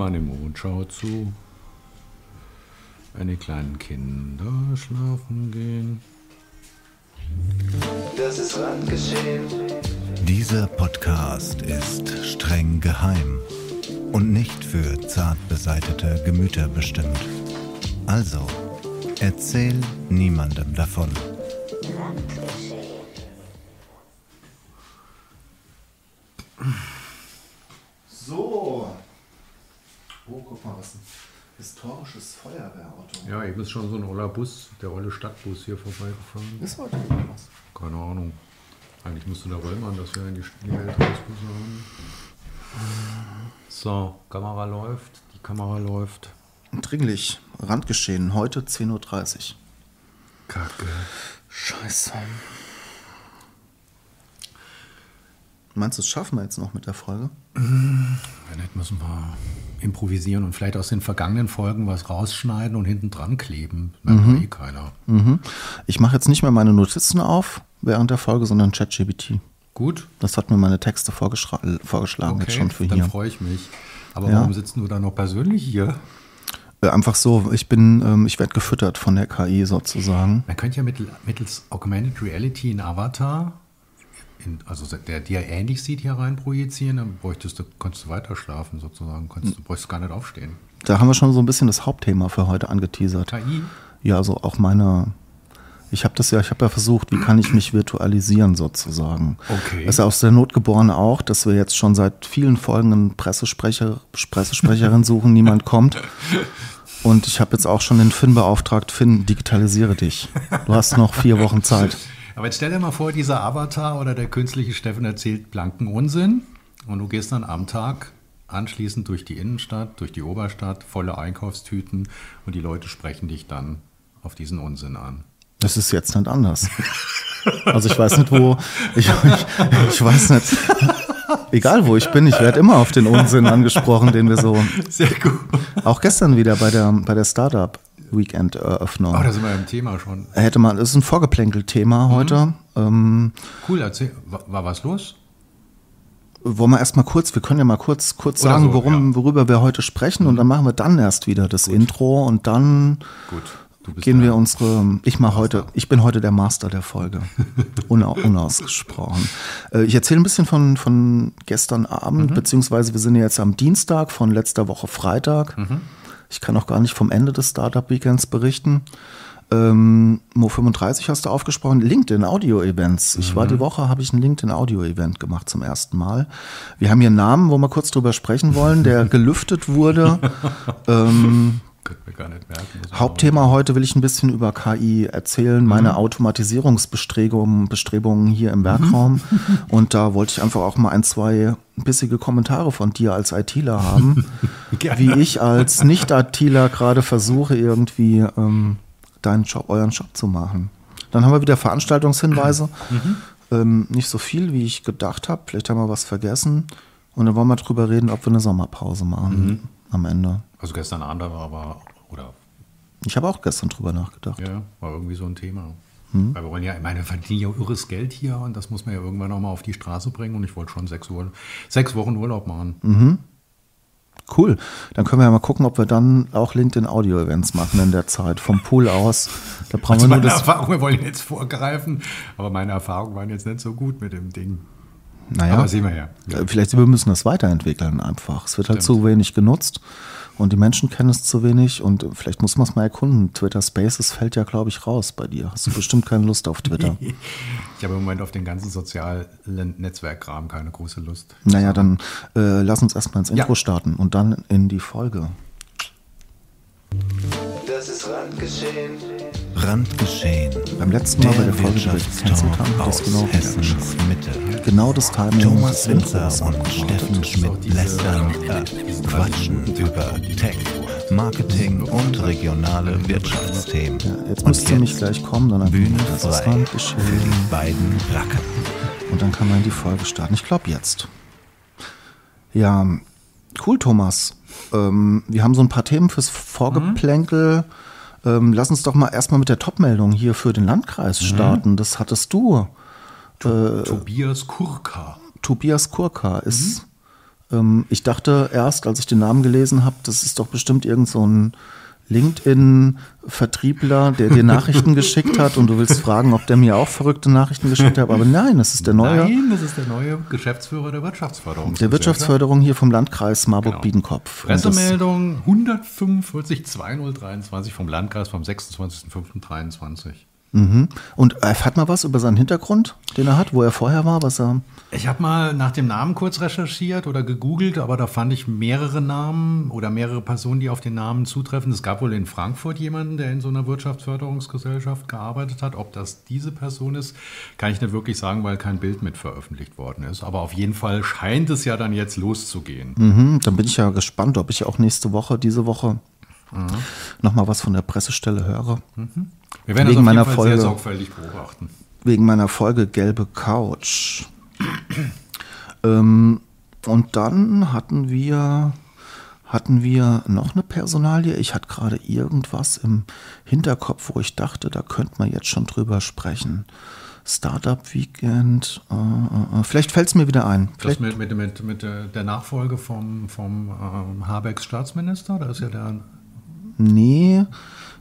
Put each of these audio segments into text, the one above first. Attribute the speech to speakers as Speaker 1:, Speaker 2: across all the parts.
Speaker 1: Mann im Mond schaut zu. Wenn die kleinen Kinder schlafen gehen.
Speaker 2: Das ist Randgeschehen.
Speaker 3: Dieser Podcast ist streng geheim und nicht für zart beseitete Gemüter bestimmt. Also, erzähl niemandem davon.
Speaker 4: Guck mal, was ein historisches Feuerwehrauto.
Speaker 1: Ja, eben ist schon so ein oller Bus, der olle Stadtbus hier vorbeigefahren.
Speaker 4: Ist heute irgendwas?
Speaker 1: Keine Ahnung. Eigentlich müsste der Röllmann, dass wir in die, Welthausbusse haben. So, Kamera läuft. Die Kamera läuft.
Speaker 4: Dringlich. Randgeschehen. Heute 10.30 Uhr.
Speaker 1: Kacke.
Speaker 4: Scheiße. Meinst du, das schaffen wir jetzt noch mit der Folge?
Speaker 1: Wenn nicht, müssen wir improvisieren und vielleicht aus den vergangenen Folgen was rausschneiden und hinten dran kleben. Merkt mhm. eh keiner.
Speaker 4: Mhm. Ich mache jetzt nicht mehr meine Notizen auf während der Folge, sondern ChatGPT.
Speaker 1: Gut.
Speaker 4: Das hat mir meine Texte vorgeschla vorgeschlagen
Speaker 1: Okay,
Speaker 4: jetzt schon für
Speaker 1: dann
Speaker 4: hier.
Speaker 1: freue ich mich. Aber
Speaker 4: Ja.
Speaker 1: warum sitzen du da noch persönlich hier?
Speaker 4: Äh, Einfach so, ich bin, ähm, ich werde gefüttert von der KI sozusagen.
Speaker 1: Man könnte ja mittel, mittels Augmented Reality einen Avatar, in, also der dir ähnlich sieht, hier rein projizieren, dann bräuchtest du, könntest du weiter schlafen sozusagen, könntest, du bräuchtest gar nicht aufstehen.
Speaker 4: Da haben wir schon so ein bisschen das Hauptthema für heute angeteasert.
Speaker 1: KI?
Speaker 4: Ja, also auch meine. Ich habe das ja, ich habe ja versucht, wie kann ich mich virtualisieren sozusagen.
Speaker 1: Okay.
Speaker 4: Es ist aus der Not geboren auch, dass wir jetzt schon seit vielen Folgen einen Pressesprecher, Pressesprecherin suchen, niemand kommt. Und ich habe jetzt auch schon den Finn beauftragt, Finn, digitalisiere dich. Du hast noch vier Wochen Zeit.
Speaker 1: Aber jetzt stell dir mal vor, dieser Avatar oder der künstliche Steffen erzählt blanken Unsinn und du gehst dann am Tag anschließend durch die Innenstadt, durch die Oberstadt, volle Einkaufstüten und die Leute sprechen dich dann auf diesen Unsinn an.
Speaker 4: Das ist jetzt nicht anders. Also ich weiß nicht, wo, ich, ich, ich weiß nicht, egal wo ich bin, ich werde immer auf den Unsinn angesprochen, den wir so,
Speaker 1: Sehr gut.
Speaker 4: auch gestern wieder bei der, bei der Startup Weekend Eröffnung.
Speaker 1: Oh, da sind wir im Thema schon.
Speaker 4: Hätte man, das ist ein Vorgeplänkel-Thema heute. Ähm,
Speaker 1: Cool, erzähl. War, war was los?
Speaker 4: wollen wir erstmal kurz, wir können ja mal kurz, kurz
Speaker 1: Oder
Speaker 4: sagen,
Speaker 1: so,
Speaker 4: worum,
Speaker 1: ja. Mhm.
Speaker 4: worüber wir heute sprechen und dann machen wir dann erst wieder das Intro und dann
Speaker 1: Gut.
Speaker 4: Gehen wir unsere, ich mache heute, ich bin heute der Master der Folge. Una, unausgesprochen. Äh, ich erzähle ein bisschen von, von gestern
Speaker 1: Mhm.
Speaker 4: Abend, beziehungsweise wir sind ja jetzt am Dienstag von letzter Woche Freitag.
Speaker 1: Mhm.
Speaker 4: Ich kann auch gar nicht vom Ende des Startup Weekends berichten. Ähm, Mo 35 hast du aufgesprochen, LinkedIn Audio Events. Ich
Speaker 1: Mhm.
Speaker 4: war die Woche, habe ich ein LinkedIn Audio Event gemacht zum ersten Mal. Wir haben hier einen Namen, wo wir kurz drüber sprechen wollen, der gelüftet wurde. ähm,
Speaker 1: Könnte mir gar nicht merken.
Speaker 4: Hauptthema heute will ich ein bisschen über KI erzählen, meine Automatisierungsbestrebungen Bestrebungen hier im Werkraum. Und da wollte ich einfach auch mal ein, zwei bissige Kommentare von dir als ITler haben, wie ich als Nicht-ITler gerade versuche, irgendwie ähm, deinen Job, euren Job zu machen. Dann haben wir wieder Veranstaltungshinweise. Ähm, nicht so viel, wie ich gedacht habe. Vielleicht haben wir was vergessen. Und dann wollen wir drüber reden, ob wir eine Sommerpause machen am Ende.
Speaker 1: Also gestern Abend war aber, oder
Speaker 4: Ich habe auch gestern drüber nachgedacht.
Speaker 1: ja, war irgendwie so ein Thema.
Speaker 4: Hm?
Speaker 1: Weil wir wollen ja, ich meine, wir verdienen ja irres Geld hier und das muss man ja irgendwann auch mal auf die Straße bringen und ich wollte schon sechs, Uhr, sechs Wochen Urlaub machen.
Speaker 4: Hm. Cool. Dann können wir ja mal gucken, ob wir dann auch LinkedIn Audio Events machen in der Zeit. Vom Pool aus. Da brauchen
Speaker 1: Also
Speaker 4: wir nur
Speaker 1: meine
Speaker 4: das.
Speaker 1: Erfahrungen, wir wollen jetzt vorgreifen, aber meine Erfahrungen waren jetzt nicht so gut mit dem Ding.
Speaker 4: Naja,
Speaker 1: Aber sehen wir ja. ja.
Speaker 4: äh, vielleicht wir müssen das weiterentwickeln einfach. Es wird halt
Speaker 1: Stimmt.
Speaker 4: zu wenig genutzt und die Menschen kennen es zu wenig und vielleicht muss man es mal erkunden. Twitter Spaces fällt ja, glaube ich, raus bei dir. Hast du bestimmt keine Lust auf Twitter.
Speaker 1: Ich habe im Moment auf den ganzen sozialen Netzwerkkram keine große Lust.
Speaker 4: naja, dann äh, lass uns erstmal ins
Speaker 1: Ja.
Speaker 4: Intro starten und dann in die Folge.
Speaker 2: Das ist Randgeschehen.
Speaker 3: Randgeschehen.
Speaker 4: Beim letzten Mal bei der Folge, die wir gecancelt haben, hat das
Speaker 3: aus
Speaker 4: genau
Speaker 3: Hessens Mitte.
Speaker 4: Genau das Timing.
Speaker 3: Thomas Winzer und. Steffen Schmidt lästern, äh, quatschen über Tech, Marketing und regionale Wirtschaftsthemen.
Speaker 4: Ja, jetzt
Speaker 3: und
Speaker 4: müsste nämlich gleich kommen, dann
Speaker 3: Bühne
Speaker 4: das ist
Speaker 3: frei
Speaker 4: Randgeschehen.
Speaker 3: für die beiden Racker.
Speaker 4: Und dann kann man in die Folge starten. Ich glaube jetzt. Ja, cool, Thomas. Ähm, wir haben so ein paar Themen fürs Vorgeplänkel. Ähm, lass uns doch mal erstmal mit der Topmeldung hier für den Landkreis starten. Das hattest du.
Speaker 1: Tobias Kurka.
Speaker 4: Tobias Kurka ist Ähm, ich dachte erst, als ich den Namen gelesen habe, das ist doch bestimmt irgend so ein LinkedIn-Vertriebler, der dir Nachrichten geschickt hat und du willst fragen, ob der mir auch verrückte Nachrichten geschickt hat. Aber nein, das ist der neue.
Speaker 1: Nein, das ist der neue Geschäftsführer der Wirtschaftsförderung.
Speaker 4: Der Wirtschaftsförderung hier vom Landkreis Marburg-Biedenkopf. Das-
Speaker 1: Pressemeldung 145 2023 vom Landkreis vom 26.05.23.
Speaker 4: Mhm. Und erfahrt mal was über seinen Hintergrund, den er hat, wo er vorher war, was er.
Speaker 1: Ich habe mal nach dem Namen kurz recherchiert oder gegoogelt, aber da fand ich mehrere Namen oder mehrere Personen, die auf den Namen zutreffen. Es gab wohl in Frankfurt jemanden, der in so einer Wirtschaftsförderungsgesellschaft gearbeitet hat. Ob das diese Person ist, kann ich nicht wirklich sagen, weil kein Bild mit veröffentlicht worden ist. Aber auf jeden Fall scheint es ja dann jetzt loszugehen.
Speaker 4: Mhm, dann bin ich ja gespannt, ob ich auch nächste Woche, diese Woche, nochmal was von der Pressestelle höre.
Speaker 1: Wir werden
Speaker 4: Wegen
Speaker 1: das auf
Speaker 4: meiner Folge.
Speaker 1: sehr sorgfältig beobachten.
Speaker 4: wegen meiner Folge Gelbe Couch. ähm, und dann hatten wir, hatten wir noch eine Personalie. Ich hatte gerade irgendwas im Hinterkopf, wo ich dachte, da könnte man jetzt schon drüber sprechen. Startup Weekend. Äh, äh, äh, vielleicht fällt es mir wieder ein. Vielleicht,
Speaker 1: mit, mit, mit, mit der der Nachfolge vom, vom ähm, Habecks Staatsminister, da ist ja der
Speaker 4: nee,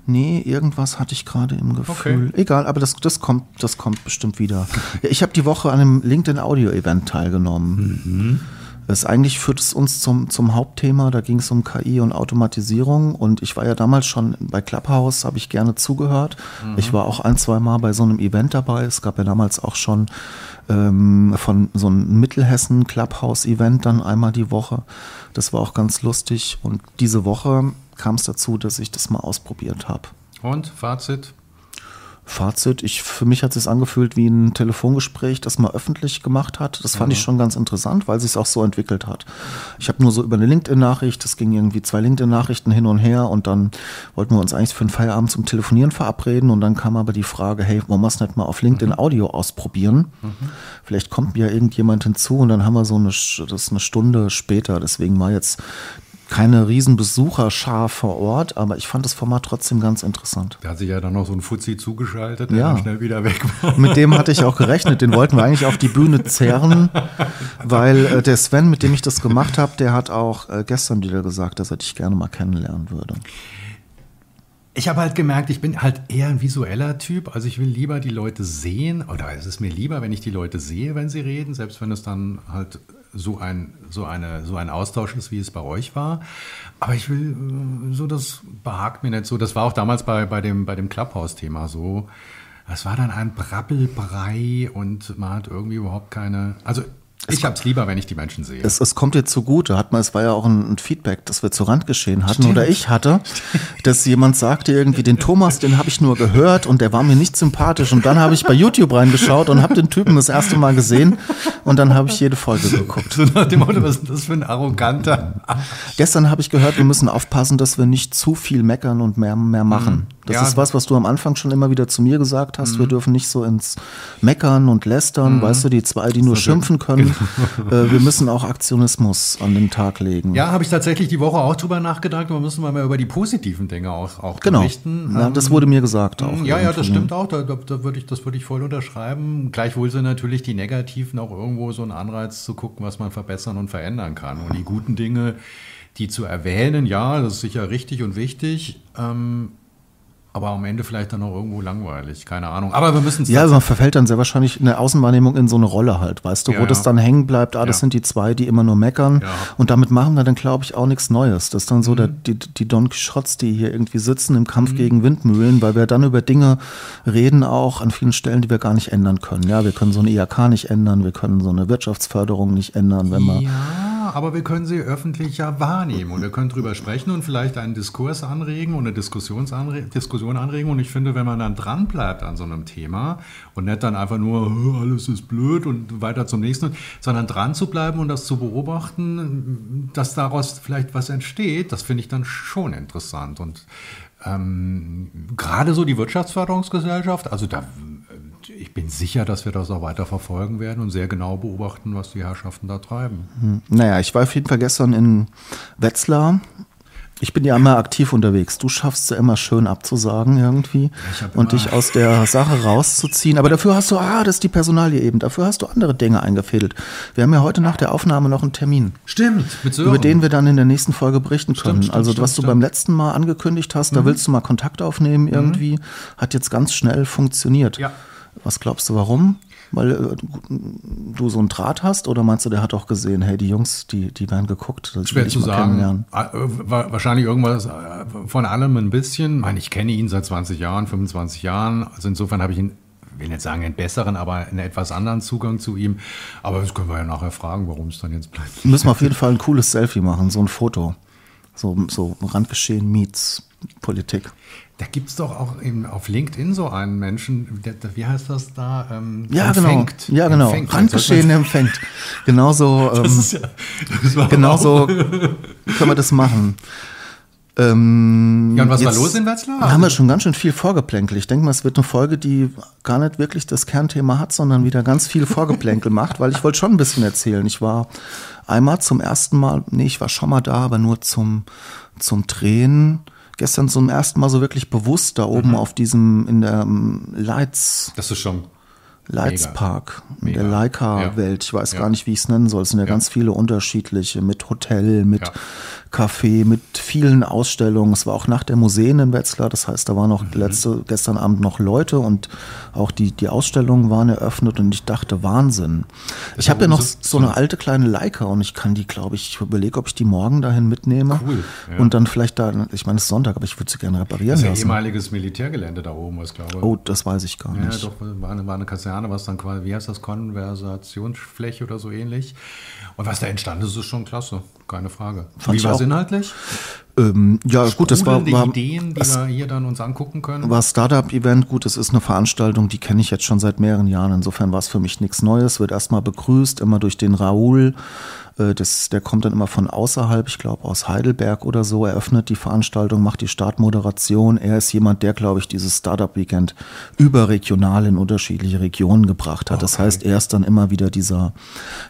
Speaker 4: nee, irgendwas hatte ich gerade im Gefühl. Egal, aber das, das, kommt, das kommt bestimmt wieder. Ich habe die Woche an einem LinkedIn Audio Event teilgenommen. Das eigentlich führt es uns zum, zum Hauptthema. Da ging es um KI und Automatisierung. Und ich war ja damals schon bei Clubhouse, habe ich gerne zugehört. Ich war auch ein, zwei Mal bei so einem Event dabei. Es gab ja damals auch schon ähm, von so einem Mittelhessen Clubhouse-Event dann einmal die Woche. Das war auch ganz lustig. Und diese Woche kam es dazu, dass ich das mal ausprobiert habe.
Speaker 1: Und Fazit?
Speaker 4: Fazit, ich, für mich hat es sich angefühlt wie ein Telefongespräch, das man öffentlich gemacht hat. Das fand ich schon ganz interessant, weil sich auch so entwickelt hat. Ich habe nur so über eine LinkedIn-Nachricht, es ging irgendwie zwei LinkedIn-Nachrichten hin und her und dann wollten wir uns eigentlich für einen Feierabend zum Telefonieren verabreden und dann kam aber die Frage, hey, wollen wir es nicht mal auf LinkedIn Audio ausprobieren? Vielleicht kommt ja irgendjemand hinzu und dann haben wir so eine, das ist eine Stunde später, deswegen war jetzt keine riesen Besucherschar vor Ort, aber ich fand das Format trotzdem ganz interessant.
Speaker 1: Da hat sich ja dann noch so ein Fuzzi zugeschaltet, der
Speaker 4: Ja.
Speaker 1: dann schnell wieder weg war.
Speaker 4: Mit dem hatte ich auch gerechnet. Den wollten wir eigentlich auf die Bühne zerren, weil äh, der Sven, mit dem ich das gemacht habe, der hat auch äh, gestern wieder gesagt, dass er dich gerne mal kennenlernen würde.
Speaker 1: Ich habe halt gemerkt, ich bin halt eher ein visueller Typ. Also ich will lieber die Leute sehen, oder es ist mir lieber, wenn ich die Leute sehe, wenn sie reden, selbst wenn es dann halt so ein, so eine, so ein Austausch ist, wie es bei euch war. Aber ich will, äh, so das behagt mir nicht so. Das war auch damals bei, bei dem, bei dem Clubhouse-Thema so. Das war dann ein Brabbelbrei und man hat irgendwie überhaupt keine. Also ich habe es lieber, wenn ich die Menschen sehe.
Speaker 4: Es, es kommt dir zugute, hat man, es war ja auch ein, ein Feedback, das wir zu Randgeschehen hatten oder ich hatte, dass jemand sagte irgendwie, den Thomas, den habe ich nur gehört und der war mir nicht sympathisch und dann habe ich bei YouTube reingeschaut und habe den Typen das erste Mal gesehen und dann habe ich jede Folge geguckt.
Speaker 1: so nach dem Motto, was ist denn das für ein arroganter.
Speaker 4: Gestern habe ich gehört, wir müssen aufpassen, dass wir nicht zu viel meckern und mehr, mehr machen. Das
Speaker 1: Ja.
Speaker 4: ist was, was du am Anfang schon immer wieder zu mir gesagt hast. Wir dürfen nicht so ins Meckern und Lästern, weißt du, die zwei, die nur schimpfen können. Äh, wir müssen auch Aktionismus an den Tag legen.
Speaker 1: Ja, habe ich tatsächlich die Woche auch drüber nachgedacht. Wir müssen mal über die positiven Dinge auch, auch
Speaker 4: genau.
Speaker 1: berichten.
Speaker 4: Ja,
Speaker 1: Ähm,
Speaker 4: das wurde mir gesagt auch.
Speaker 1: Ja, ja, das
Speaker 4: irgendwie.
Speaker 1: stimmt auch. Da, da, da würde ich, das würde ich voll unterschreiben. Gleichwohl sind natürlich die negativen auch irgendwo so ein Anreiz zu gucken, was man verbessern und verändern kann. Und die guten Dinge, die zu erwähnen, ja, das ist sicher richtig und wichtig. Ähm, aber am Ende vielleicht dann auch irgendwo langweilig, keine Ahnung. Aber wir müssen es
Speaker 4: Ja, man verfällt dann sehr wahrscheinlich in der Außenwahrnehmung in so eine Rolle halt, weißt du,
Speaker 1: Ja,
Speaker 4: wo das
Speaker 1: ja.
Speaker 4: dann hängen bleibt, ah, das
Speaker 1: Ja.
Speaker 4: sind die zwei, die immer nur meckern und damit machen wir dann, glaube ich, auch nichts Neues. Das ist dann so
Speaker 1: Mhm.
Speaker 4: der, die, die Don Quixotes, die hier irgendwie sitzen im Kampf gegen Windmühlen, weil wir dann über Dinge reden auch an vielen Stellen, die wir gar nicht ändern können. Ja, wir können so eine IHK nicht ändern, wir können so eine Wirtschaftsförderung nicht ändern, wenn wir...
Speaker 1: Aber wir können sie öffentlich ja wahrnehmen und wir können drüber sprechen und vielleicht einen Diskurs anregen und eine Diskussionsanre Diskussion anregen. Und ich finde, wenn man dann dran bleibt an so einem Thema und nicht dann einfach nur, "Oh, alles ist blöd und weiter zum nächsten, sondern dran zu bleiben und das zu beobachten, dass daraus vielleicht was entsteht, das finde ich dann schon interessant. Und ähm, gerade so die Wirtschaftsförderungsgesellschaft, also da, ich bin sicher, dass wir das auch weiter verfolgen werden und sehr genau beobachten, was die Herrschaften da treiben.
Speaker 4: Naja, ich war auf jeden Fall gestern in Wetzlar Ich bin ja immer aktiv unterwegs. Du schaffst es ja immer schön abzusagen irgendwie und dich aus der Sache rauszuziehen. Aber dafür hast du, ah, das ist die Personalie eben. Dafür hast du andere Dinge eingefädelt. Wir haben ja heute nach der Aufnahme noch einen Termin,
Speaker 1: Stimmt, mit Sören.
Speaker 4: über den wir dann in der nächsten Folge berichten können.
Speaker 1: stimmt,
Speaker 4: also
Speaker 1: stimmt,
Speaker 4: was du
Speaker 1: stimmt. Mhm.
Speaker 4: beim letzten Mal angekündigt hast, da willst du mal Kontakt aufnehmen irgendwie, hat jetzt ganz schnell funktioniert.
Speaker 1: Ja.
Speaker 4: Was glaubst du, warum? Weil äh, du so einen Draht hast oder meinst du, der hat auch gesehen, hey, die Jungs, die, die werden geguckt, das
Speaker 1: Schwer zu sagen.
Speaker 4: kennenlernen.
Speaker 1: Ah, äh, wa- Wahrscheinlich irgendwas äh, von allem ein bisschen. Ich, meine, ich kenne ihn seit 20 Jahren, 25 Jahren. Also insofern habe ich ihn, will nicht sagen einen besseren, aber einen etwas anderen Zugang zu ihm. Aber das können wir ja nachher fragen, warum es dann jetzt bleibt.
Speaker 4: Müssen wir auf jeden Fall ein cooles Selfie machen, so ein Foto. So, so Randgeschehen meets Politik.
Speaker 1: Da gibt es doch auch eben auf LinkedIn so einen Menschen, der, der, wie heißt das da? Ähm,
Speaker 4: Ja,
Speaker 1: empfängt.
Speaker 4: genau. Ja, genau.
Speaker 1: Empfängt.
Speaker 4: Randgeschehen empfängt. Genauso, ähm,
Speaker 1: Das ist ja, das
Speaker 4: genauso können wir das machen. Ähm,
Speaker 1: Ja, und was war los in Wetzlar?
Speaker 4: Haben wir schon ganz schön viel Vorgeplänkel. Ich denke mal, es wird eine Folge, die gar nicht wirklich das Kernthema hat, sondern wieder ganz viel Vorgeplänkel macht, weil ich wollte schon ein bisschen erzählen. Ich war einmal zum ersten Mal, nee, ich war schon mal da, aber nur zum, zum Drehen. Gestern zum ersten Mal so wirklich bewusst da
Speaker 1: Mhm.
Speaker 4: oben auf diesem, in der ähm, Lights,
Speaker 1: Das ist schon.
Speaker 4: Lights
Speaker 1: Mega.
Speaker 4: Park, in der Leica-Welt. Ich weiß
Speaker 1: Ja.
Speaker 4: gar nicht, wie ich es nennen soll. Es sind ja,
Speaker 1: Ja.
Speaker 4: ganz viele unterschiedliche mit Hotel, mit
Speaker 1: Ja.
Speaker 4: Café, mit vielen Ausstellungen. Es war auch nach der Museen in Wetzlar. Das heißt, da waren noch
Speaker 1: Mhm.
Speaker 4: letzte, gestern Abend noch Leute und auch die, die Ausstellungen waren eröffnet und ich dachte, Wahnsinn. Ich habe ja
Speaker 1: auch
Speaker 4: noch
Speaker 1: so-
Speaker 4: so eine alte kleine Leica und ich kann die, glaube ich, ich überlege, ob ich die morgen dahin mitnehme.
Speaker 1: Cool, ja.
Speaker 4: Und dann vielleicht da, ich meine, es ist Sonntag, aber ich würde sie gerne reparieren
Speaker 1: Das ist ja
Speaker 4: lassen.
Speaker 1: ehemaliges Militärgelände da oben, was glaube
Speaker 4: Oh, das weiß ich gar
Speaker 1: Ja,
Speaker 4: nicht.
Speaker 1: doch, war eine, war eine Kaserne, was dann quasi, wie heißt das, Konversationsfläche oder so ähnlich. Und was da entstanden ist, ist schon klasse, keine Frage.
Speaker 4: Fand
Speaker 1: wie war es inhaltlich?
Speaker 4: Ähm, ja, gut, das war, war,
Speaker 1: Ideen, die wir hier dann uns angucken können.
Speaker 4: war Startup-Event. Gut, es ist eine Veranstaltung, die kenne ich jetzt schon seit mehreren Jahren. Insofern war es für mich nichts Neues. Wird erstmal begrüßt, immer durch den Raoul. Äh, Das, der kommt dann immer von außerhalb, ich glaube aus Heidelberg oder so, eröffnet die Veranstaltung, macht die Startmoderation. Er ist jemand, der, glaube ich, dieses Startup-Weekend überregional in unterschiedliche Regionen gebracht hat. Das
Speaker 1: Okay.
Speaker 4: heißt, er ist dann immer wieder dieser,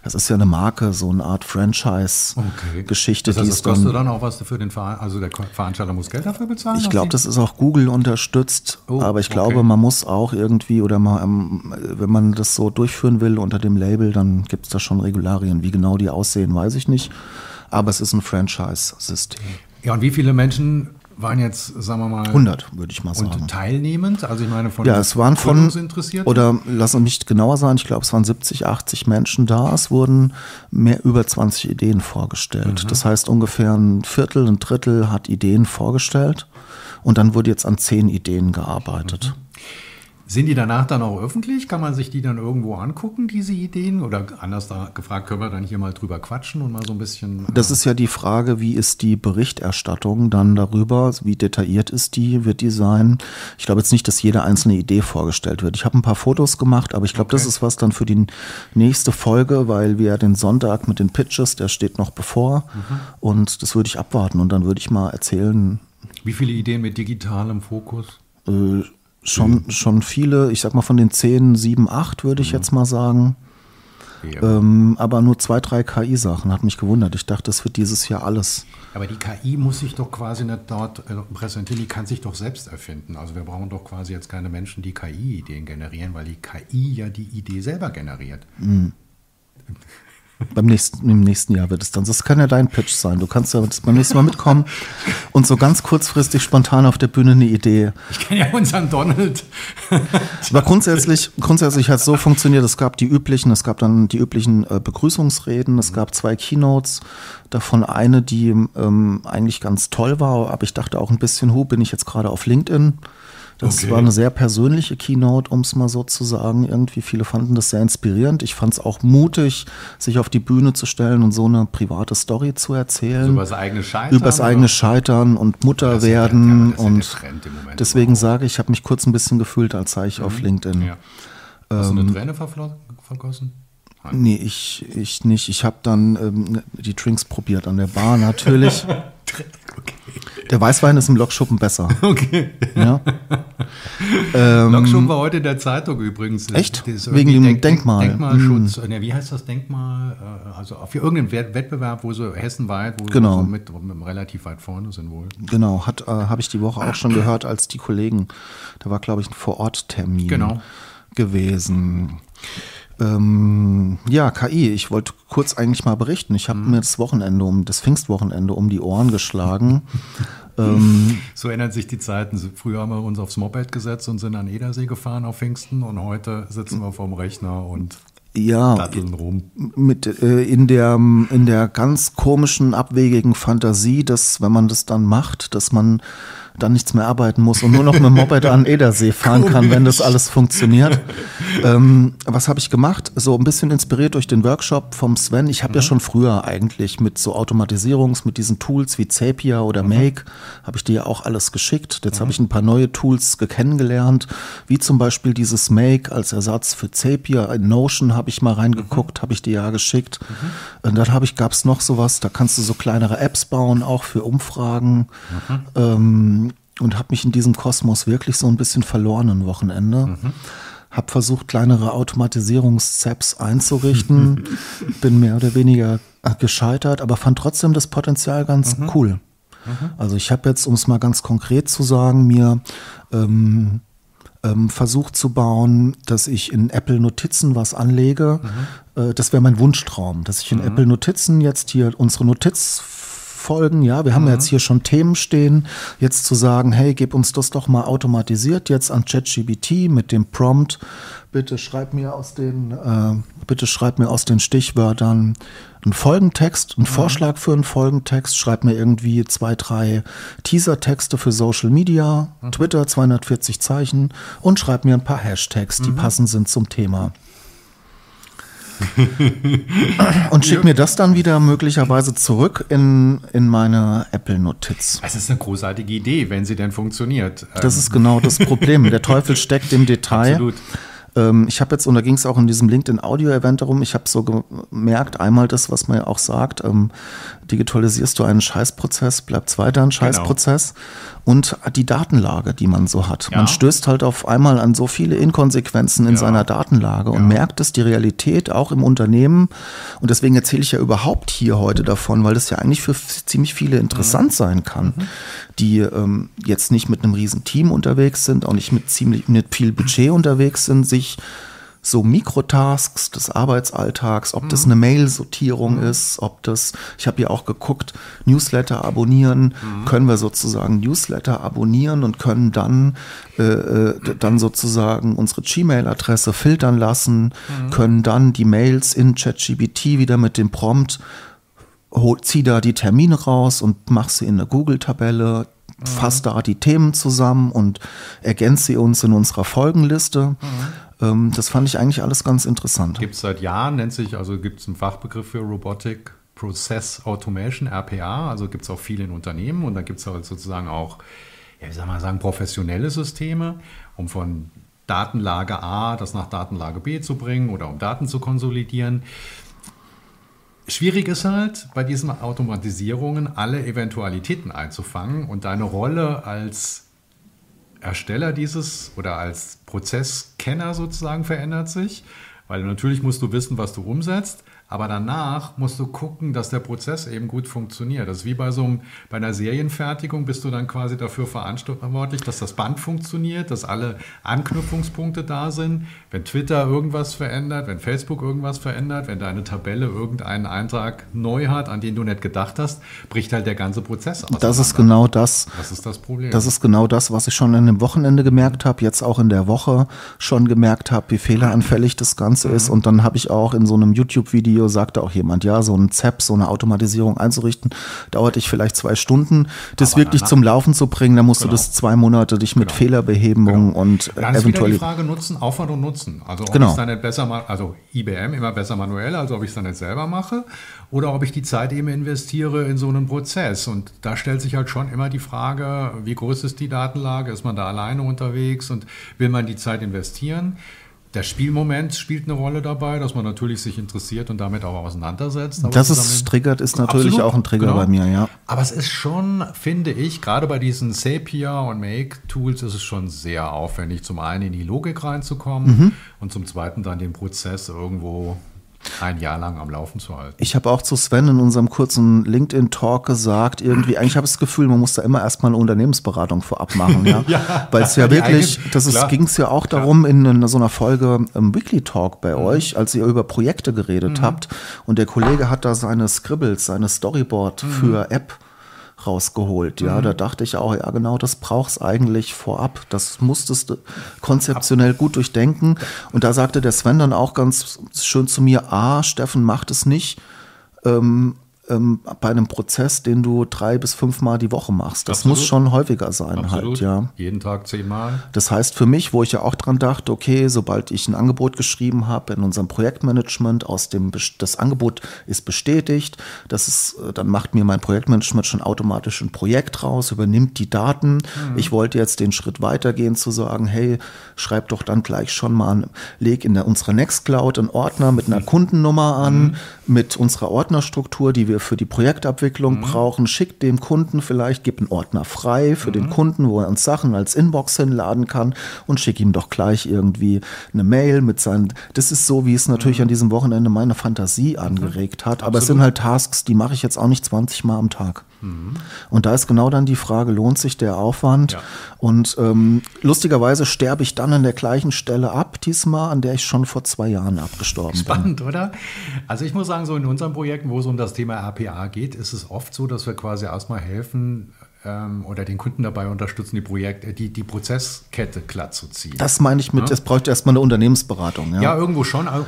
Speaker 4: das ist ja eine Marke, so eine Art Franchise-Geschichte,
Speaker 1: Das heißt, das
Speaker 4: es dann
Speaker 1: kostet dann auch was für den Verein, also der Veranstalter muss Geld dafür bezahlen?
Speaker 4: ich glaube, das ist auch Google unterstützt,
Speaker 1: Oh,
Speaker 4: aber ich
Speaker 1: okay.
Speaker 4: glaube, man muss auch irgendwie oder mal, ähm, wenn man das so durchführen will unter dem Label, dann gibt es da schon Regularien. Wie genau die aussehen, weiß ich nicht. Aber es ist ein Franchise-System.
Speaker 1: Ja, und wie viele Menschen waren jetzt, sagen wir mal,
Speaker 4: 100, würde ich mal sagen.
Speaker 1: und teilnehmend? Also ich meine von
Speaker 4: Ja, es waren von, oder lass uns nicht genauer sein, ich glaube, es waren 70, 80 Menschen da. Es wurden mehr über 20 Ideen vorgestellt.
Speaker 1: Mhm.
Speaker 4: Das heißt, ungefähr ein Viertel, ein Drittel hat Ideen vorgestellt. Und dann wurde jetzt an zehn Ideen gearbeitet.
Speaker 1: Sind die danach dann auch öffentlich? Kann man sich die dann irgendwo angucken, diese Ideen? Oder anders da gefragt, können wir dann hier mal drüber quatschen und mal so ein bisschen.
Speaker 4: Das ist ja die Frage, wie ist die Berichterstattung dann darüber, wie detailliert ist die, wird die sein? Ich glaube jetzt nicht, dass jede einzelne Idee vorgestellt wird. Ich habe ein paar Fotos gemacht, aber ich glaube, das
Speaker 1: Okay.
Speaker 4: ist was dann für die nächste Folge, weil wir ja den Sonntag mit den Pitches, der steht noch bevor und das würde ich abwarten und dann würde ich mal erzählen,
Speaker 1: Wie viele Ideen mit digitalem Fokus?
Speaker 4: äh, schon, schon viele, ich sag mal von den 10, 7, 8 würde ich jetzt mal sagen.
Speaker 1: Ja.
Speaker 4: Ähm, aber nur zwei, drei KI-Sachen, hat mich gewundert. Ich dachte, das wird dieses Jahr alles.
Speaker 1: Aber die KI muss sich doch quasi nicht dort äh, präsentieren, die kann sich doch selbst erfinden. Also wir brauchen doch quasi jetzt keine Menschen, die KI-Ideen generieren, weil die KI ja die Idee selber generiert.
Speaker 4: Beim nächsten, Im nächsten Jahr wird es dann. Das kann ja dein Pitch sein. Du kannst ja beim nächsten Mal mitkommen und so ganz kurzfristig spontan auf der Bühne eine Idee.
Speaker 1: Ich kenne ja unseren Donald.
Speaker 4: Aber grundsätzlich, grundsätzlich hat es so funktioniert, es gab die üblichen, es gab dann die üblichen äh, Begrüßungsreden, es gab zwei Keynotes, davon eine, die ähm, eigentlich ganz toll war, aber ich dachte auch ein bisschen, hu, bin ich jetzt gerade auf LinkedIn. Das
Speaker 1: Okay.
Speaker 4: war eine sehr persönliche Keynote, um es mal so zu sagen. Irgendwie viele fanden das sehr inspirierend. Ich fand es auch mutig, sich auf die Bühne zu stellen und so eine private Story zu erzählen.
Speaker 1: Über das eigene Scheitern.
Speaker 4: Übers eigene
Speaker 1: oder?
Speaker 4: Scheitern und Mutter
Speaker 1: Das
Speaker 4: werden.
Speaker 1: ja, das
Speaker 4: und deswegen
Speaker 1: überhaupt.
Speaker 4: sage ich, ich habe mich kurz ein bisschen gefühlt, als sei ich auf LinkedIn.
Speaker 1: Mhm. Ja. Hast
Speaker 4: Ähm,
Speaker 1: du eine Träne verflo- vergossen?
Speaker 4: Nee, ich, ich nicht. Ich habe dann ähm, die Drinks probiert an der Bar natürlich. Der Weißwein ist im Lokschuppen besser.
Speaker 1: Okay.
Speaker 4: Ja.
Speaker 1: Lokschuppen war heute in der Zeitung übrigens.
Speaker 4: Ähm, Echt? Wegen dem Denkmal. Hm.
Speaker 1: Denkmalschutz. Ne, wie heißt das Denkmal? Äh, Also für irgendeinen Wett- Wettbewerb, wo so hessenweit, wo
Speaker 4: Genau.
Speaker 1: so mit, mit relativ weit vorne sind wohl.
Speaker 4: Genau, hat äh, habe ich die Woche auch schon gehört, als die Kollegen, da war glaube ich ein Vororttermin
Speaker 1: Genau.
Speaker 4: gewesen. Ähm, ja, KI, ich wollte kurz eigentlich mal berichten. Ich habe mir das Wochenende um das Pfingstwochenende um die Ohren geschlagen. ähm,
Speaker 1: So ändern sich die Zeiten. Früher haben wir uns aufs Moped gesetzt und sind an Edersee gefahren auf Pfingsten und heute sitzen wir vorm Rechner und
Speaker 4: ja,
Speaker 1: datteln rum.
Speaker 4: mit äh, in der in der ganz komischen abwegigen Fantasie, dass wenn man das dann macht, dass man dann nichts mehr arbeiten muss und nur noch mit dem Moped an Edersee fahren kann, wenn das alles funktioniert. ähm, was habe ich gemacht? So ein bisschen inspiriert durch den Workshop vom Sven. Ich habe ja schon früher eigentlich mit so Automatisierungs, mit diesen Tools wie Zapier oder Make, habe ich dir ja auch alles geschickt. Jetzt habe ich ein paar neue Tools ge- kennengelernt, wie zum Beispiel dieses Make als Ersatz für Zapier. In Notion habe ich mal reingeguckt, habe ich dir ja geschickt. Und dann habe ich, gab es noch sowas, da kannst du so kleinere Apps bauen, auch für Umfragen. Ähm, und habe mich in diesem Kosmos wirklich so ein bisschen verloren am Wochenende. Hab versucht, kleinere Automatisierungs-Apps einzurichten, bin mehr oder weniger äh, gescheitert, aber fand trotzdem das Potenzial ganz cool. Also ich habe jetzt, um es mal ganz konkret zu sagen, mir ähm, ähm, versucht zu bauen, dass ich in Apple Notizen was anlege. Äh, das wäre mein Wunschtraum, dass ich in Apple Notizen jetzt hier unsere Notizfolgen, ja, wir haben ja jetzt hier schon Themen stehen, jetzt zu sagen, hey, gib uns das doch mal automatisiert jetzt an ChatGPT mit dem Prompt. Bitte schreib mir aus den, äh, bitte schreib mir aus den Stichwörtern einen Folgentext, einen Vorschlag für einen Folgentext, schreib mir irgendwie zwei, drei Teasertexte für Social Media, Twitter 240 Zeichen. Und schreib mir ein paar Hashtags, die passend sind zum Thema. und schick mir das dann wieder möglicherweise zurück in, in meine Apple-Notiz.
Speaker 1: Es ist eine großartige Idee, wenn sie denn funktioniert.
Speaker 4: Das ist genau das Problem. Der Teufel steckt im Detail.
Speaker 1: Absolut.
Speaker 4: Ähm, ich habe jetzt, und da ging es auch in diesem LinkedIn-Audio-Event darum, ich habe so gemerkt, einmal das, was man ja auch sagt, ähm, digitalisierst du einen Scheißprozess, bleibt weiter ein Scheißprozess. Und die Datenlage, die man so hat.
Speaker 1: Ja.
Speaker 4: Man stößt halt auf einmal an so viele Inkonsequenzen in
Speaker 1: Ja.
Speaker 4: seiner Datenlage und merkt, dass die Realität auch im Unternehmen, und deswegen erzähle ich ja überhaupt hier heute davon, weil das ja eigentlich für ziemlich viele interessant sein kann, die ähm, jetzt nicht mit einem riesen Team unterwegs sind, auch nicht mit ziemlich mit viel Budget unterwegs sind, sich so Mikrotasks des Arbeitsalltags, ob das eine Mail-Sortierung ist, ob das, ich habe ja auch geguckt, Newsletter abonnieren, können wir sozusagen Newsletter abonnieren und können dann, äh, äh, dann sozusagen unsere Gmail-Adresse filtern lassen, können dann die Mails in ChatGPT wieder mit dem Prompt hol, zieh da die Termine raus und mach sie in eine Google-Tabelle, fass da die Themen zusammen und ergänze sie uns in unserer Folgenliste. Ähm, das fand ich eigentlich alles ganz interessant.
Speaker 1: Gibt es seit Jahren, nennt sich, also gibt es einen Fachbegriff für Robotic Process Automation, RPA, also gibt es auch viele in Unternehmen und da gibt es halt sozusagen auch, ja, wie soll man sagen, professionelle Systeme, um von Datenlage A das nach Datenlage B zu bringen oder um Daten zu konsolidieren. Schwierig ist halt, bei diesen Automatisierungen alle Eventualitäten einzufangen und deine Rolle als Ersteller dieses oder als Prozesskenner sozusagen verändert sich, weil natürlich musst du wissen, was du umsetzt, aber danach musst du gucken, dass der Prozess eben gut funktioniert. Das ist wie bei so einem, bei einer Serienfertigung bist du dann quasi dafür verantwortlich, dass das Band funktioniert, dass alle Anknüpfungspunkte da sind. Wenn Twitter irgendwas verändert, wenn Facebook irgendwas verändert, wenn deine Tabelle irgendeinen Eintrag neu hat, an den du nicht gedacht hast, bricht halt der ganze Prozess aus.
Speaker 4: Das ist genau das.
Speaker 1: Das ist das Problem.
Speaker 4: Das ist genau das, was ich schon an dem Wochenende gemerkt habe, jetzt auch in der Woche schon gemerkt habe, wie fehleranfällig das Ganze ist. Und dann habe ich auch in so einem YouTube-Video, sagte auch jemand, ja, so ein ZEP, so eine Automatisierung einzurichten, dauert dich vielleicht zwei Stunden. Das
Speaker 1: Aber
Speaker 4: wirklich
Speaker 1: danach-
Speaker 4: zum Laufen zu bringen, da musst
Speaker 1: Genau.
Speaker 4: du das zwei Monate dich mit Fehlerbehebung und
Speaker 1: Dann ist wieder
Speaker 4: eventuell
Speaker 1: die Frage Nutzen, Aufwand und Nutzen. Also ob
Speaker 4: Genau.
Speaker 1: ich es dann nicht besser mal, also IBM immer besser manuell, also ob ich es dann nicht selber mache oder ob ich die Zeit eben investiere in so einen Prozess. Und da stellt sich halt schon immer die Frage, wie groß ist die Datenlage? Ist man da alleine unterwegs und will man die Zeit investieren? Der Spielmoment spielt eine Rolle dabei, dass man natürlich sich interessiert und damit auch auseinandersetzt. Aber
Speaker 4: Dass
Speaker 1: es
Speaker 4: triggert, ist natürlich
Speaker 1: Absolut,
Speaker 4: auch ein Trigger
Speaker 1: genau.
Speaker 4: bei mir, ja.
Speaker 1: Aber es ist schon, finde ich, gerade bei diesen Sapia und Make-Tools ist es schon sehr aufwendig, zum einen in die Logik reinzukommen
Speaker 4: Mhm.
Speaker 1: und zum zweiten dann den Prozess irgendwo ein Jahr lang am Laufen zu halten.
Speaker 4: Ich habe auch zu Sven in unserem kurzen LinkedIn-Talk gesagt, irgendwie, eigentlich habe ich das Gefühl, man muss da immer erstmal eine Unternehmensberatung vorab machen, ja.
Speaker 1: Ja,
Speaker 4: Weil es ja wirklich,
Speaker 1: eigene-
Speaker 4: das
Speaker 1: klar.
Speaker 4: ging es ja auch darum in, einer- so einer Folge im Weekly Talk
Speaker 1: Mhm.
Speaker 4: bei euch, als ihr über Projekte geredet habt und der Kollege hat da seine Scribbles, seine Storyboard
Speaker 1: Mhm.
Speaker 4: für App rausgeholt. Ja, da dachte ich auch, ja genau, das brauchst eigentlich vorab. Das musstest du konzeptionell gut durchdenken. Und da sagte der Sven dann auch ganz schön zu mir, ah, Steffen, macht es nicht ähm, ähm, bei einem Prozess, den du drei bis fünfmal die Woche machst. Das
Speaker 1: Absolut.
Speaker 4: muss schon häufiger sein
Speaker 1: Absolut.
Speaker 4: halt, ja.
Speaker 1: Jeden Tag zehnmal.
Speaker 4: Das heißt für mich, wo ich ja auch dran dachte, okay, sobald ich ein Angebot geschrieben habe in unserem Projektmanagement, aus dem das Angebot ist bestätigt, das ist, äh, dann macht mir mein Projektmanagement schon automatisch ein Projekt raus, übernimmt die Daten. Ich wollte jetzt den Schritt weitergehen zu sagen, hey, schreib doch dann gleich schon mal, leg in der, unserer Nextcloud einen Ordner mit einer Kundennummer an, mit unserer Ordnerstruktur, die wir für die Projektabwicklung brauchen, schick dem Kunden vielleicht, gib einen Ordner frei für den Kunden, wo er uns Sachen als Inbox hinladen kann und schick ihm doch gleich irgendwie eine Mail mit seinen. Das ist so, wie es natürlich an diesem Wochenende meine Fantasie angeregt hat. Aber es sind halt Tasks, die mache ich jetzt auch nicht 20 Mal am Tag. Und da ist genau dann die Frage, lohnt sich der Aufwand?
Speaker 1: Ja.
Speaker 4: Und ähm, lustigerweise sterbe ich dann an der gleichen Stelle ab, diesmal, an der ich schon vor zwei Jahren abgestorben bin.
Speaker 1: Spannend, oder? Also ich muss sagen, so in unseren Projekten, wo es um das Thema RPA geht, ist es oft so, dass wir quasi erstmal helfen ähm, oder den Kunden dabei unterstützen, die Projekte, die, die Prozesskette glatt zu ziehen.
Speaker 4: Das meine ich mit, es bräuchte erstmal eine Unternehmensberatung. Ja,
Speaker 1: Ja, irgendwo schon. Aber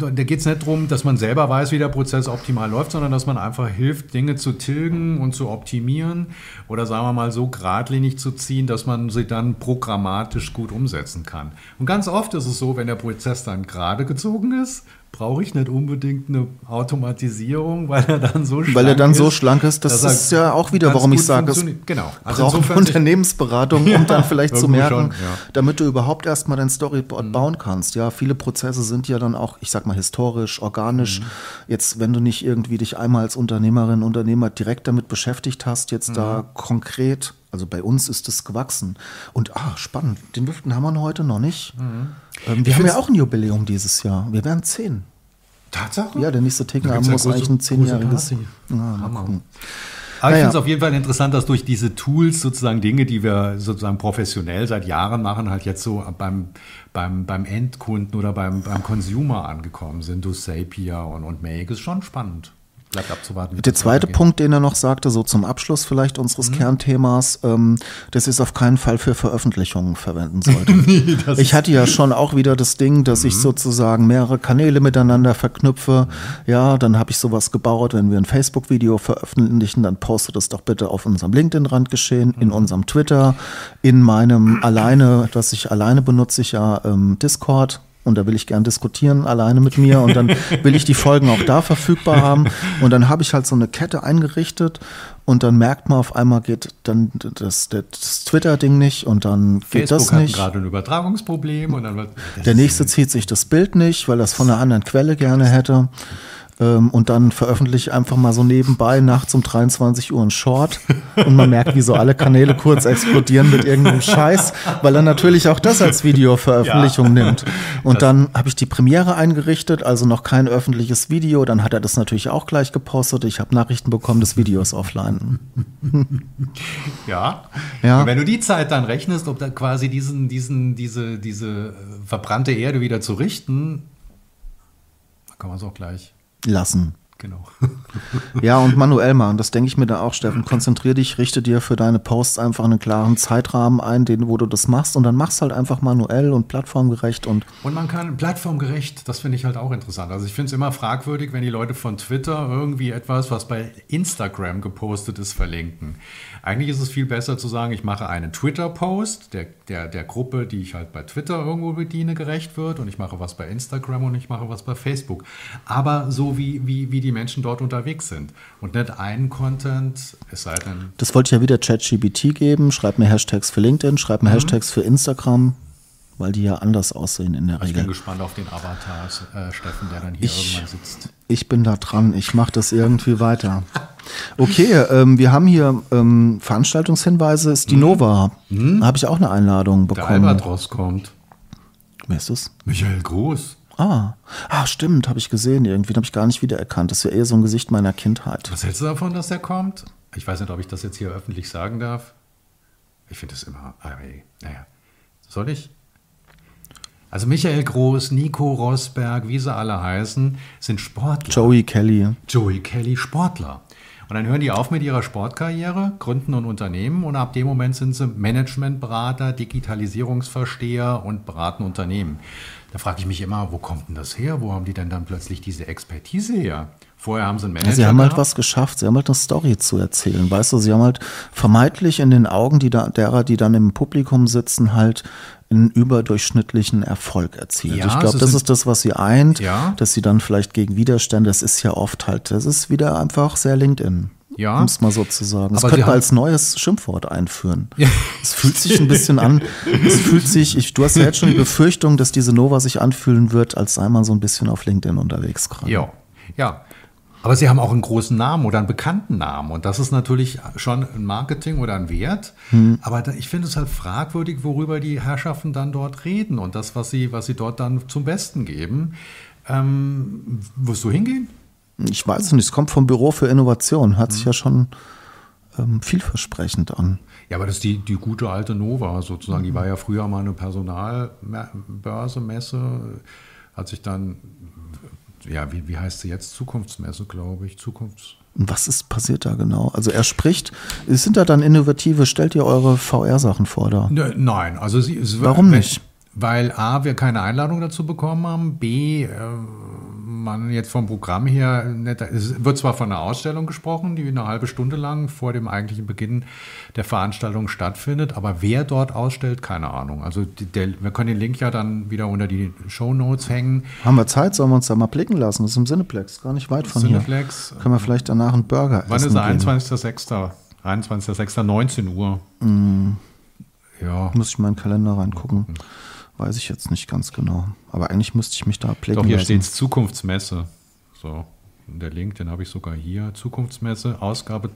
Speaker 1: Da geht es nicht darum, dass man selber weiß, wie der Prozess optimal läuft, sondern dass man einfach hilft, Dinge zu tilgen und zu optimieren oder sagen wir mal so geradlinig zu ziehen, dass man sie dann programmatisch gut umsetzen kann. Und ganz oft ist es so, wenn der Prozess dann gerade gezogen ist, brauche ich nicht unbedingt eine Automatisierung, weil er dann so schlank
Speaker 4: Weil er dann so
Speaker 1: ist,
Speaker 4: schlank ist, das ist ja auch wieder, warum ich sage, es.
Speaker 1: Genau. Also
Speaker 4: braucht
Speaker 1: sich-
Speaker 4: Unternehmensberatung, um
Speaker 1: Ja,
Speaker 4: dann vielleicht zu merken,
Speaker 1: schon, ja. Mhm.
Speaker 4: damit du überhaupt erstmal dein Storyboard bauen kannst. Ja, viele Prozesse sind ja dann auch, ich sag mal, historisch, organisch.
Speaker 1: Mhm.
Speaker 4: Jetzt, wenn du nicht irgendwie dich einmal als Unternehmerin, Unternehmer direkt damit beschäftigt hast, jetzt
Speaker 1: Mhm.
Speaker 4: da konkret, also bei uns ist es gewachsen. Und ah, spannend, den Wüften haben wir heute noch nicht.
Speaker 1: Mhm.
Speaker 4: Ähm, wir haben ja auch ein Jubiläum dieses Jahr. Wir werden zehn.
Speaker 1: Tatsache?
Speaker 4: Ja, der nächste
Speaker 1: ja
Speaker 4: muss eigentlich ein zehnjähriges. Ja, mal
Speaker 1: Hammer.
Speaker 4: gucken.
Speaker 1: Aber ich finde es auf jeden Fall interessant, dass durch diese Tools sozusagen Dinge, die wir sozusagen professionell seit Jahren machen, halt jetzt so beim, beim, beim Endkunden oder beim, beim Consumer angekommen sind, durch Zapier und, und Make, ist schon spannend. Bleibt abzuwarten.
Speaker 4: Der
Speaker 1: das
Speaker 4: zweite
Speaker 1: weitergeht.
Speaker 4: Punkt, den er noch sagte, so zum Abschluss vielleicht unseres Kernthemas, ähm, dass ich es auf keinen Fall für Veröffentlichungen verwenden sollte. ich hatte ja schon auch wieder das Ding, dass ich sozusagen mehrere Kanäle miteinander verknüpfe. Ja, dann habe ich sowas gebaut, wenn wir ein Facebook-Video veröffentlichen, dann postet es doch bitte auf unserem LinkedIn-Randgeschehen, in unserem Twitter, in meinem alleine, das ich alleine benutze ich ja ähm, Discord. Und da will ich gern diskutieren alleine mit mir und dann will ich die Folgen auch da verfügbar haben. Und dann habe ich halt so eine Kette eingerichtet und dann merkt man auf einmal geht dann das, das Twitter-Ding nicht und dann geht
Speaker 1: Facebook
Speaker 4: das
Speaker 1: hat
Speaker 4: nicht.
Speaker 1: gerade ein Übertragungsproblem und dann wird. das
Speaker 4: Der nächste zieht sich das Bild nicht, weil er es von einer anderen Quelle gerne hätte. Ähm, und dann veröffentliche ich einfach mal so nebenbei nachts um 23 Uhr einen Short und man merkt, wie so alle Kanäle kurz explodieren mit irgendeinem Scheiß, weil er natürlich auch das als Videoveröffentlichung nimmt. Und dann habe ich die Premiere eingerichtet, also noch kein öffentliches Video. Dann hat er das natürlich auch gleich gepostet. Ich habe Nachrichten bekommen, das Video ist offline.
Speaker 1: Ja.
Speaker 4: Ja.
Speaker 1: Und wenn du die Zeit dann rechnest, ob da quasi diesen, diesen, diese, diese äh, verbrannte Erde wieder zu richten, dann kann man es auch gleich.
Speaker 4: Lassen.
Speaker 1: Genau.
Speaker 4: Ja, und manuell machen, das denke ich mir da auch, Steffen. Konzentrier dich, richte dir für deine Posts einfach einen klaren Zeitrahmen ein, den, wo du das machst und dann machst halt einfach manuell und plattformgerecht und
Speaker 1: Und man kann plattformgerecht, das finde ich halt auch interessant. Also ich finde es immer fragwürdig, wenn die Leute von Twitter irgendwie etwas, was bei Instagram gepostet ist, verlinken. Eigentlich ist es viel besser zu sagen, ich mache einen Twitter-Post, der, der, der Gruppe, die ich halt bei Twitter irgendwo bediene, gerecht wird und ich mache was bei Instagram und ich mache was bei Facebook. Aber so wie, wie, wie die Menschen dort unterwegs sind und nicht einen Content, es sei denn,
Speaker 4: das wollte ich ja wieder ChatGBT geben. Schreib mir Hashtags für LinkedIn, schreib
Speaker 1: Mhm.
Speaker 4: mir Hashtags für Instagram. weil die ja anders aussehen in der
Speaker 1: Ich bin
Speaker 4: Regel.
Speaker 1: gespannt auf den Avatar, äh, Steffen, der dann hier
Speaker 4: Ich-
Speaker 1: irgendwann sitzt.
Speaker 4: Ich bin da dran, ich mache das irgendwie weiter. Okay, ähm, wir haben hier ähm, Veranstaltungshinweise. Ist die Nova. Habe ich auch eine Einladung
Speaker 1: Mhm. Der
Speaker 4: bekommen.
Speaker 1: Albatros kommt.
Speaker 4: Wer ist das?
Speaker 1: Michael Groß.
Speaker 4: Ah, ah stimmt, habe ich gesehen irgendwie. Habe ich gar nicht wiedererkannt. Das ist ja eher so ein Gesicht meiner Kindheit.
Speaker 1: Was hältst du davon, dass der kommt? Ich weiß nicht, ob ich das jetzt hier öffentlich sagen darf. Ich finde das immer. ah, Naja. Soll ich? Also Michael Groß, Nico Rosberg, wie sie alle heißen, sind Sportler.
Speaker 4: Joey Kelly.
Speaker 1: Joey Kelly Sportler. Und dann hören die auf mit ihrer Sportkarriere, gründen ein Unternehmen und ab dem Moment sind sie Managementberater, Digitalisierungsversteher und beraten Unternehmen. Da frage ich mich immer, wo kommt denn das her? Wo haben die denn dann plötzlich diese Expertise her? Vorher haben sie einen Manager.
Speaker 4: Sie haben halt was geschafft. Sie haben halt eine Story zu erzählen. Weißt du, sie haben halt vermeintlich in den Augen die da, derer, die dann im Publikum sitzen, halt einen überdurchschnittlichen Erfolg erzielt.
Speaker 1: Ja,
Speaker 4: ich glaube, das ist das, was sie eint,
Speaker 1: Ja.
Speaker 4: dass sie dann vielleicht gegen Widerstände, das ist ja oft halt, das ist wieder einfach sehr LinkedIn.
Speaker 1: Ja.
Speaker 4: Um es mal so zu sagen. Das könnte man als neues Schimpfwort einführen.
Speaker 1: Ja.
Speaker 4: Es fühlt sich ein bisschen an, es fühlt sich, ich, du hast ja jetzt schon die Befürchtung, dass diese Nova sich anfühlen wird, als sei man so ein bisschen auf LinkedIn unterwegs gerade.
Speaker 1: Ja, ja. Aber sie haben auch einen großen Namen oder einen bekannten Namen. Und das ist natürlich schon ein Marketing oder ein Wert.
Speaker 4: Hm.
Speaker 1: Aber ich finde es halt fragwürdig, worüber die Herrschaften dann dort reden und das, was sie, was sie dort dann zum Besten geben. Ähm, wirst du hingehen?
Speaker 4: Ich weiß es nicht, es kommt vom Büro für Innovation, hört
Speaker 1: Mhm.
Speaker 4: sich ja schon ähm, vielversprechend an.
Speaker 1: Ja, aber das ist die, die gute alte Nova sozusagen.
Speaker 4: Mhm.
Speaker 1: Die war ja früher mal eine Personalbörse, Messe. Hat sich dann, ja, wie, wie heißt sie jetzt? Zukunftsmesse, glaube ich. Zukunfts...
Speaker 4: Was ist passiert da genau? Also er spricht, sind da dann innovative, stellt ihr eure VR-Sachen vor da?
Speaker 1: Ne, Nein, also sie, es
Speaker 4: Warum nicht?
Speaker 1: Weil A, wir keine Einladung dazu bekommen haben, B, äh, man jetzt vom Programm her, nicht, es wird zwar von einer Ausstellung gesprochen, die eine halbe Stunde lang vor dem eigentlichen Beginn der Veranstaltung stattfindet, aber wer dort ausstellt, keine Ahnung. Also der, wir können den Link ja dann wieder unter die Show Notes hängen.
Speaker 4: Haben wir Zeit, sollen wir uns da mal blicken lassen? Das ist im Cineplex, gar nicht weit von
Speaker 1: Cineplex.
Speaker 4: hier. Können wir vielleicht danach einen Burger
Speaker 1: Wann
Speaker 4: essen
Speaker 1: ist er?
Speaker 4: gehen?
Speaker 1: 21.06. 21.06. 19 Uhr.
Speaker 4: Mm.
Speaker 1: Ja.
Speaker 4: Muss ich mal in den Kalender reingucken. Weiß ich jetzt nicht ganz genau. Aber eigentlich müsste ich mich da blicken
Speaker 1: Doch, hier steht Zukunftsmesse. So, der Link, den habe ich sogar hier. Zukunftsmesse, Ausgabe,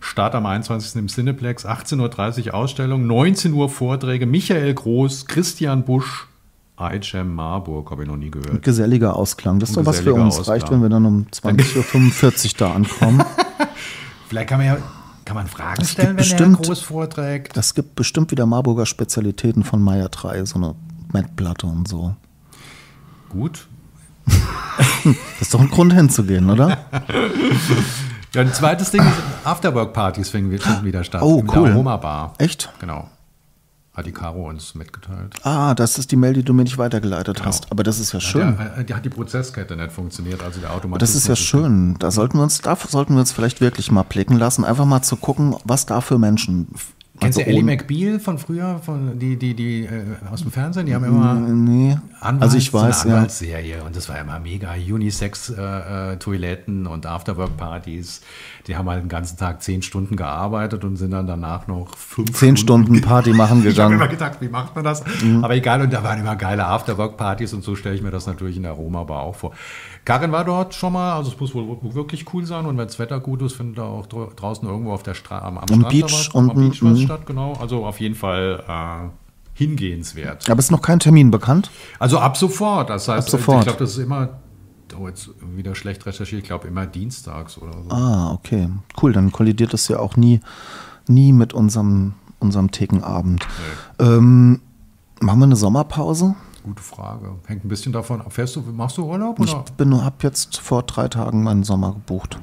Speaker 1: Start am 21. im Cineplex, 18.30 Uhr Ausstellung, 19 Uhr Vorträge, Michael Groß, Christian Busch, iCham Marburg, habe ich noch nie gehört.
Speaker 4: Geselliger Ausklang. Das ist
Speaker 1: Ein
Speaker 4: doch was für uns.
Speaker 1: Ausklang.
Speaker 4: Reicht, wenn wir dann um 20.45 Uhr da ankommen.
Speaker 1: Vielleicht kann man ja kann man Fragen
Speaker 4: Es
Speaker 1: stellen,
Speaker 4: gibt
Speaker 1: wenn
Speaker 4: bestimmt-
Speaker 1: Groß vorträgt.
Speaker 4: Das gibt bestimmt wieder Marburger Spezialitäten von Meier 3, so eine Mettplatte und so.
Speaker 1: Gut.
Speaker 4: Das ist doch ein Grund hinzugehen, oder?
Speaker 1: Ja, ein zweites Ding ist, Afterwork-Partys finden wir- finden wieder statt.
Speaker 4: Oh,
Speaker 1: in
Speaker 4: cool.
Speaker 1: der Aroma Bar.
Speaker 4: Echt?
Speaker 1: Genau. Hat die Caro uns mitgeteilt.
Speaker 4: Ah, das ist die Mail, die du mir nicht weitergeleitet
Speaker 1: Genau.
Speaker 4: hast. Aber das ist ja schön.
Speaker 1: Ja, die hat die Prozesskette nicht funktioniert, also der Automatismus.
Speaker 4: Das ist ja schön. Da sollten wir uns, da sollten wir uns vielleicht wirklich mal blicken lassen, einfach mal zu gucken, was da für Menschen.
Speaker 1: Kennst
Speaker 4: also
Speaker 1: du Ellie McBeal von früher, von die, die, die äh, aus dem Fernsehen? Die haben immer
Speaker 4: Nee.
Speaker 1: Anwalts,
Speaker 4: also ich weiß,
Speaker 1: so eine
Speaker 4: ja.
Speaker 1: Anwaltsserie und das war immer mega. Unisex-Toiletten und Afterwork-Partys. Die haben halt den ganzen Tag zehn Stunden gearbeitet und sind dann danach noch fünf
Speaker 4: Zehn Stunden Party machen
Speaker 1: Ich habe
Speaker 4: gegangen.
Speaker 1: immer gedacht, wie macht man das? Aber egal, und da waren immer geile Afterwork-Partys und so stelle ich mir das natürlich in der Roma-Bar auch vor. Karin war dort schon mal, also es muss wohl wirklich cool sein und wenn das Wetter gut ist, findet da auch dra- draußen irgendwo auf der Stra am, am
Speaker 4: Am
Speaker 1: Strand
Speaker 4: Beach
Speaker 1: da was,
Speaker 4: und-
Speaker 1: am Beach was
Speaker 4: mhm.
Speaker 1: statt, genau. Also auf jeden Fall äh, hingehenswert.
Speaker 4: Aber ist noch kein Termin bekannt.
Speaker 1: Also ab sofort, das heißt,
Speaker 4: Ab sofort.
Speaker 1: ich glaube, das ist immer, oh, jetzt wieder schlecht recherchiert, ich glaube immer dienstags oder so.
Speaker 4: Ah, okay. Cool, dann kollidiert das ja auch nie, nie mit unserem, unserem Thekenabend. Ähm, machen wir eine Sommerpause?
Speaker 1: Gute Frage. Hängt ein bisschen davon ab. Fährst du, machst du Urlaub?
Speaker 4: Ich
Speaker 1: Oder?
Speaker 4: habe jetzt vor drei Tagen meinen Sommer gebucht.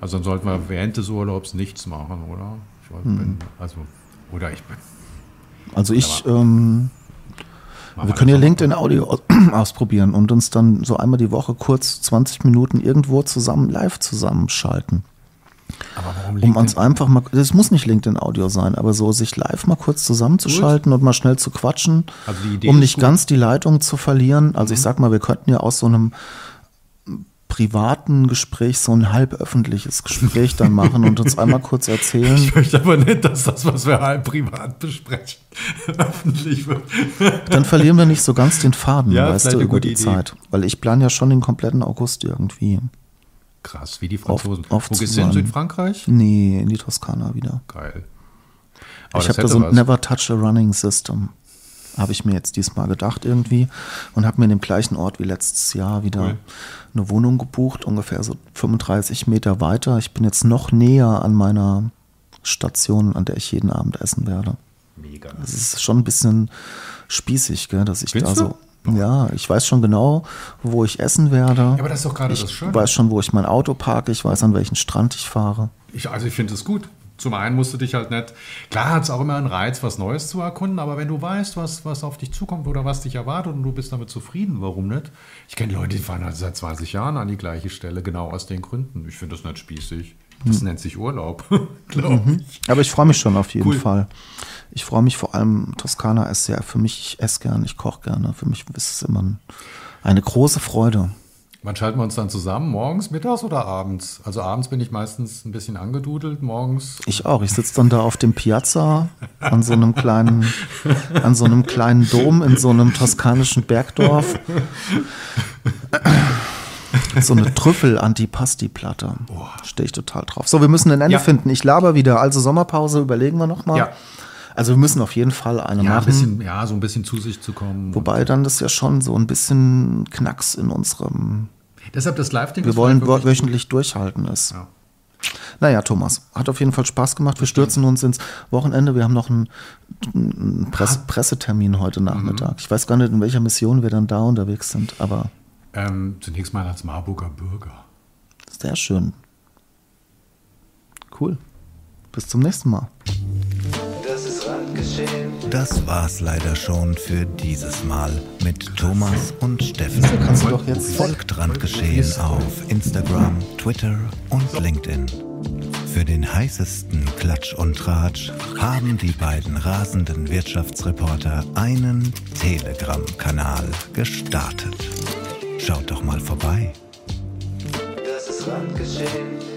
Speaker 1: Also dann sollten wir während des Urlaubs nichts machen, oder? Ich
Speaker 4: Hm.
Speaker 1: bin, also, oder ich bin.
Speaker 4: Also ich, ähm, wir können ja LinkedIn Audio aus- ausprobieren und uns dann so einmal die Woche kurz 20 Minuten irgendwo zusammen live zusammenschalten.
Speaker 1: Aber
Speaker 4: Um uns einfach mal, das muss nicht LinkedIn Audio sein, aber so sich live mal kurz zusammenzuschalten und mal schnell zu quatschen,
Speaker 1: Also
Speaker 4: um nicht
Speaker 1: gut. Mhm.
Speaker 4: ganz die Leitung zu verlieren. Also ich sag mal, wir könnten ja aus so einem privaten Gespräch so ein halb öffentliches Gespräch dann machen und uns einmal kurz erzählen.
Speaker 1: Ich möchte aber nicht, dass das, was wir halb privat besprechen, öffentlich wird.
Speaker 4: Dann verlieren wir nicht so ganz den Faden,
Speaker 1: Ja,
Speaker 4: weißt du, über die
Speaker 1: Idee.
Speaker 4: Zeit. Weil ich plane ja schon den kompletten August irgendwie.
Speaker 1: Krass, wie die Franzosen.
Speaker 4: Auf-
Speaker 1: Wo gehst du
Speaker 4: aufzuwandern.
Speaker 1: Südfrankreich?
Speaker 4: Nee, in die Toskana wieder.
Speaker 1: Geil. Aber
Speaker 4: ich habe da so ein. Never Touch a Running System. Habe ich mir jetzt diesmal gedacht irgendwie und habe mir in dem gleichen Ort wie letztes Jahr wieder
Speaker 1: Cool.
Speaker 4: eine Wohnung gebucht, ungefähr so 35 Meter weiter. Ich bin jetzt noch näher an meiner Station, an der ich jeden Abend essen werde.
Speaker 1: Mega.
Speaker 4: Es ist schon ein bisschen spießig, gell, dass ich
Speaker 1: Findest
Speaker 4: da so. Ja, ich weiß schon genau, wo ich essen werde.
Speaker 1: Ja, aber das ist doch gerade
Speaker 4: ich
Speaker 1: das Schöne.
Speaker 4: weiß schon, wo ich mein Auto parke. Ich weiß, an welchen Strand ich fahre.
Speaker 1: Ich, also ich finde es gut. Zum einen musst du dich halt nicht. Klar hat es auch immer einen Reiz, was Neues zu erkunden, aber wenn du weißt, was, was auf dich zukommt oder was dich erwartet und du bist damit zufrieden, warum nicht? Ich kenne Leute, die fahren halt seit 20 Jahren an die gleiche Stelle, genau aus den Gründen. Ich finde das nicht spießig. Das
Speaker 4: Hm.
Speaker 1: nennt sich Urlaub, glaube ich.
Speaker 4: Aber ich freue mich schon auf jeden
Speaker 1: Cool.
Speaker 4: Fall. Ich freue mich vor allem, Toskana ist ja für mich, ich esse gerne, ich koche gerne. Für mich ist es immer ein, eine große Freude.
Speaker 1: Wann schalten wir uns dann zusammen? Morgens, mittags oder abends? Also abends bin ich meistens ein bisschen angedudelt, morgens.
Speaker 4: Ich auch. Ich sitze dann da auf dem Piazza an so einem kleinen, an so einem kleinen Dom in so einem toskanischen Bergdorf. So eine Trüffel-Antipasti-Platte. Stehe ich total drauf. So, wir müssen ein Ende
Speaker 1: Ja.
Speaker 4: finden. Ich laber wieder. Also Sommerpause überlegen wir nochmal.
Speaker 1: Ja.
Speaker 4: Also wir müssen auf jeden Fall eine
Speaker 1: Ja, ein
Speaker 4: machen.
Speaker 1: bisschen, ja, so ein bisschen zu sich zu kommen.
Speaker 4: Wobei dann das ja schon so ein bisschen Knacks in unserem,
Speaker 1: Deshalb das Live-Ding.
Speaker 4: wir wollen wöchentlich durchhalten ist.
Speaker 1: Ja.
Speaker 4: Naja, Thomas, hat auf jeden Fall Spaß gemacht. Wir stürzen uns ins Wochenende. Wir haben noch einen, einen Press, Pressetermin heute
Speaker 1: Mhm.
Speaker 4: Nachmittag. Ich weiß gar nicht, in welcher Mission wir dann da unterwegs sind, aber
Speaker 1: Ähm, zunächst mal als Marburger Bürger.
Speaker 4: sehr schön. Cool. Bis zum nächsten Mal.
Speaker 2: Das ist Randgeschehen.
Speaker 3: Das war's leider schon für dieses Mal mit Thomas und Steffen.
Speaker 4: Kannst du doch jetzt
Speaker 3: Folgt Randgeschehen auf Instagram, Twitter und LinkedIn. Für den heißesten Klatsch und Tratsch haben die beiden rasenden Wirtschaftsreporter einen Telegram-Kanal gestartet. Schaut doch mal vorbei.
Speaker 2: Das ist Randgeschehen.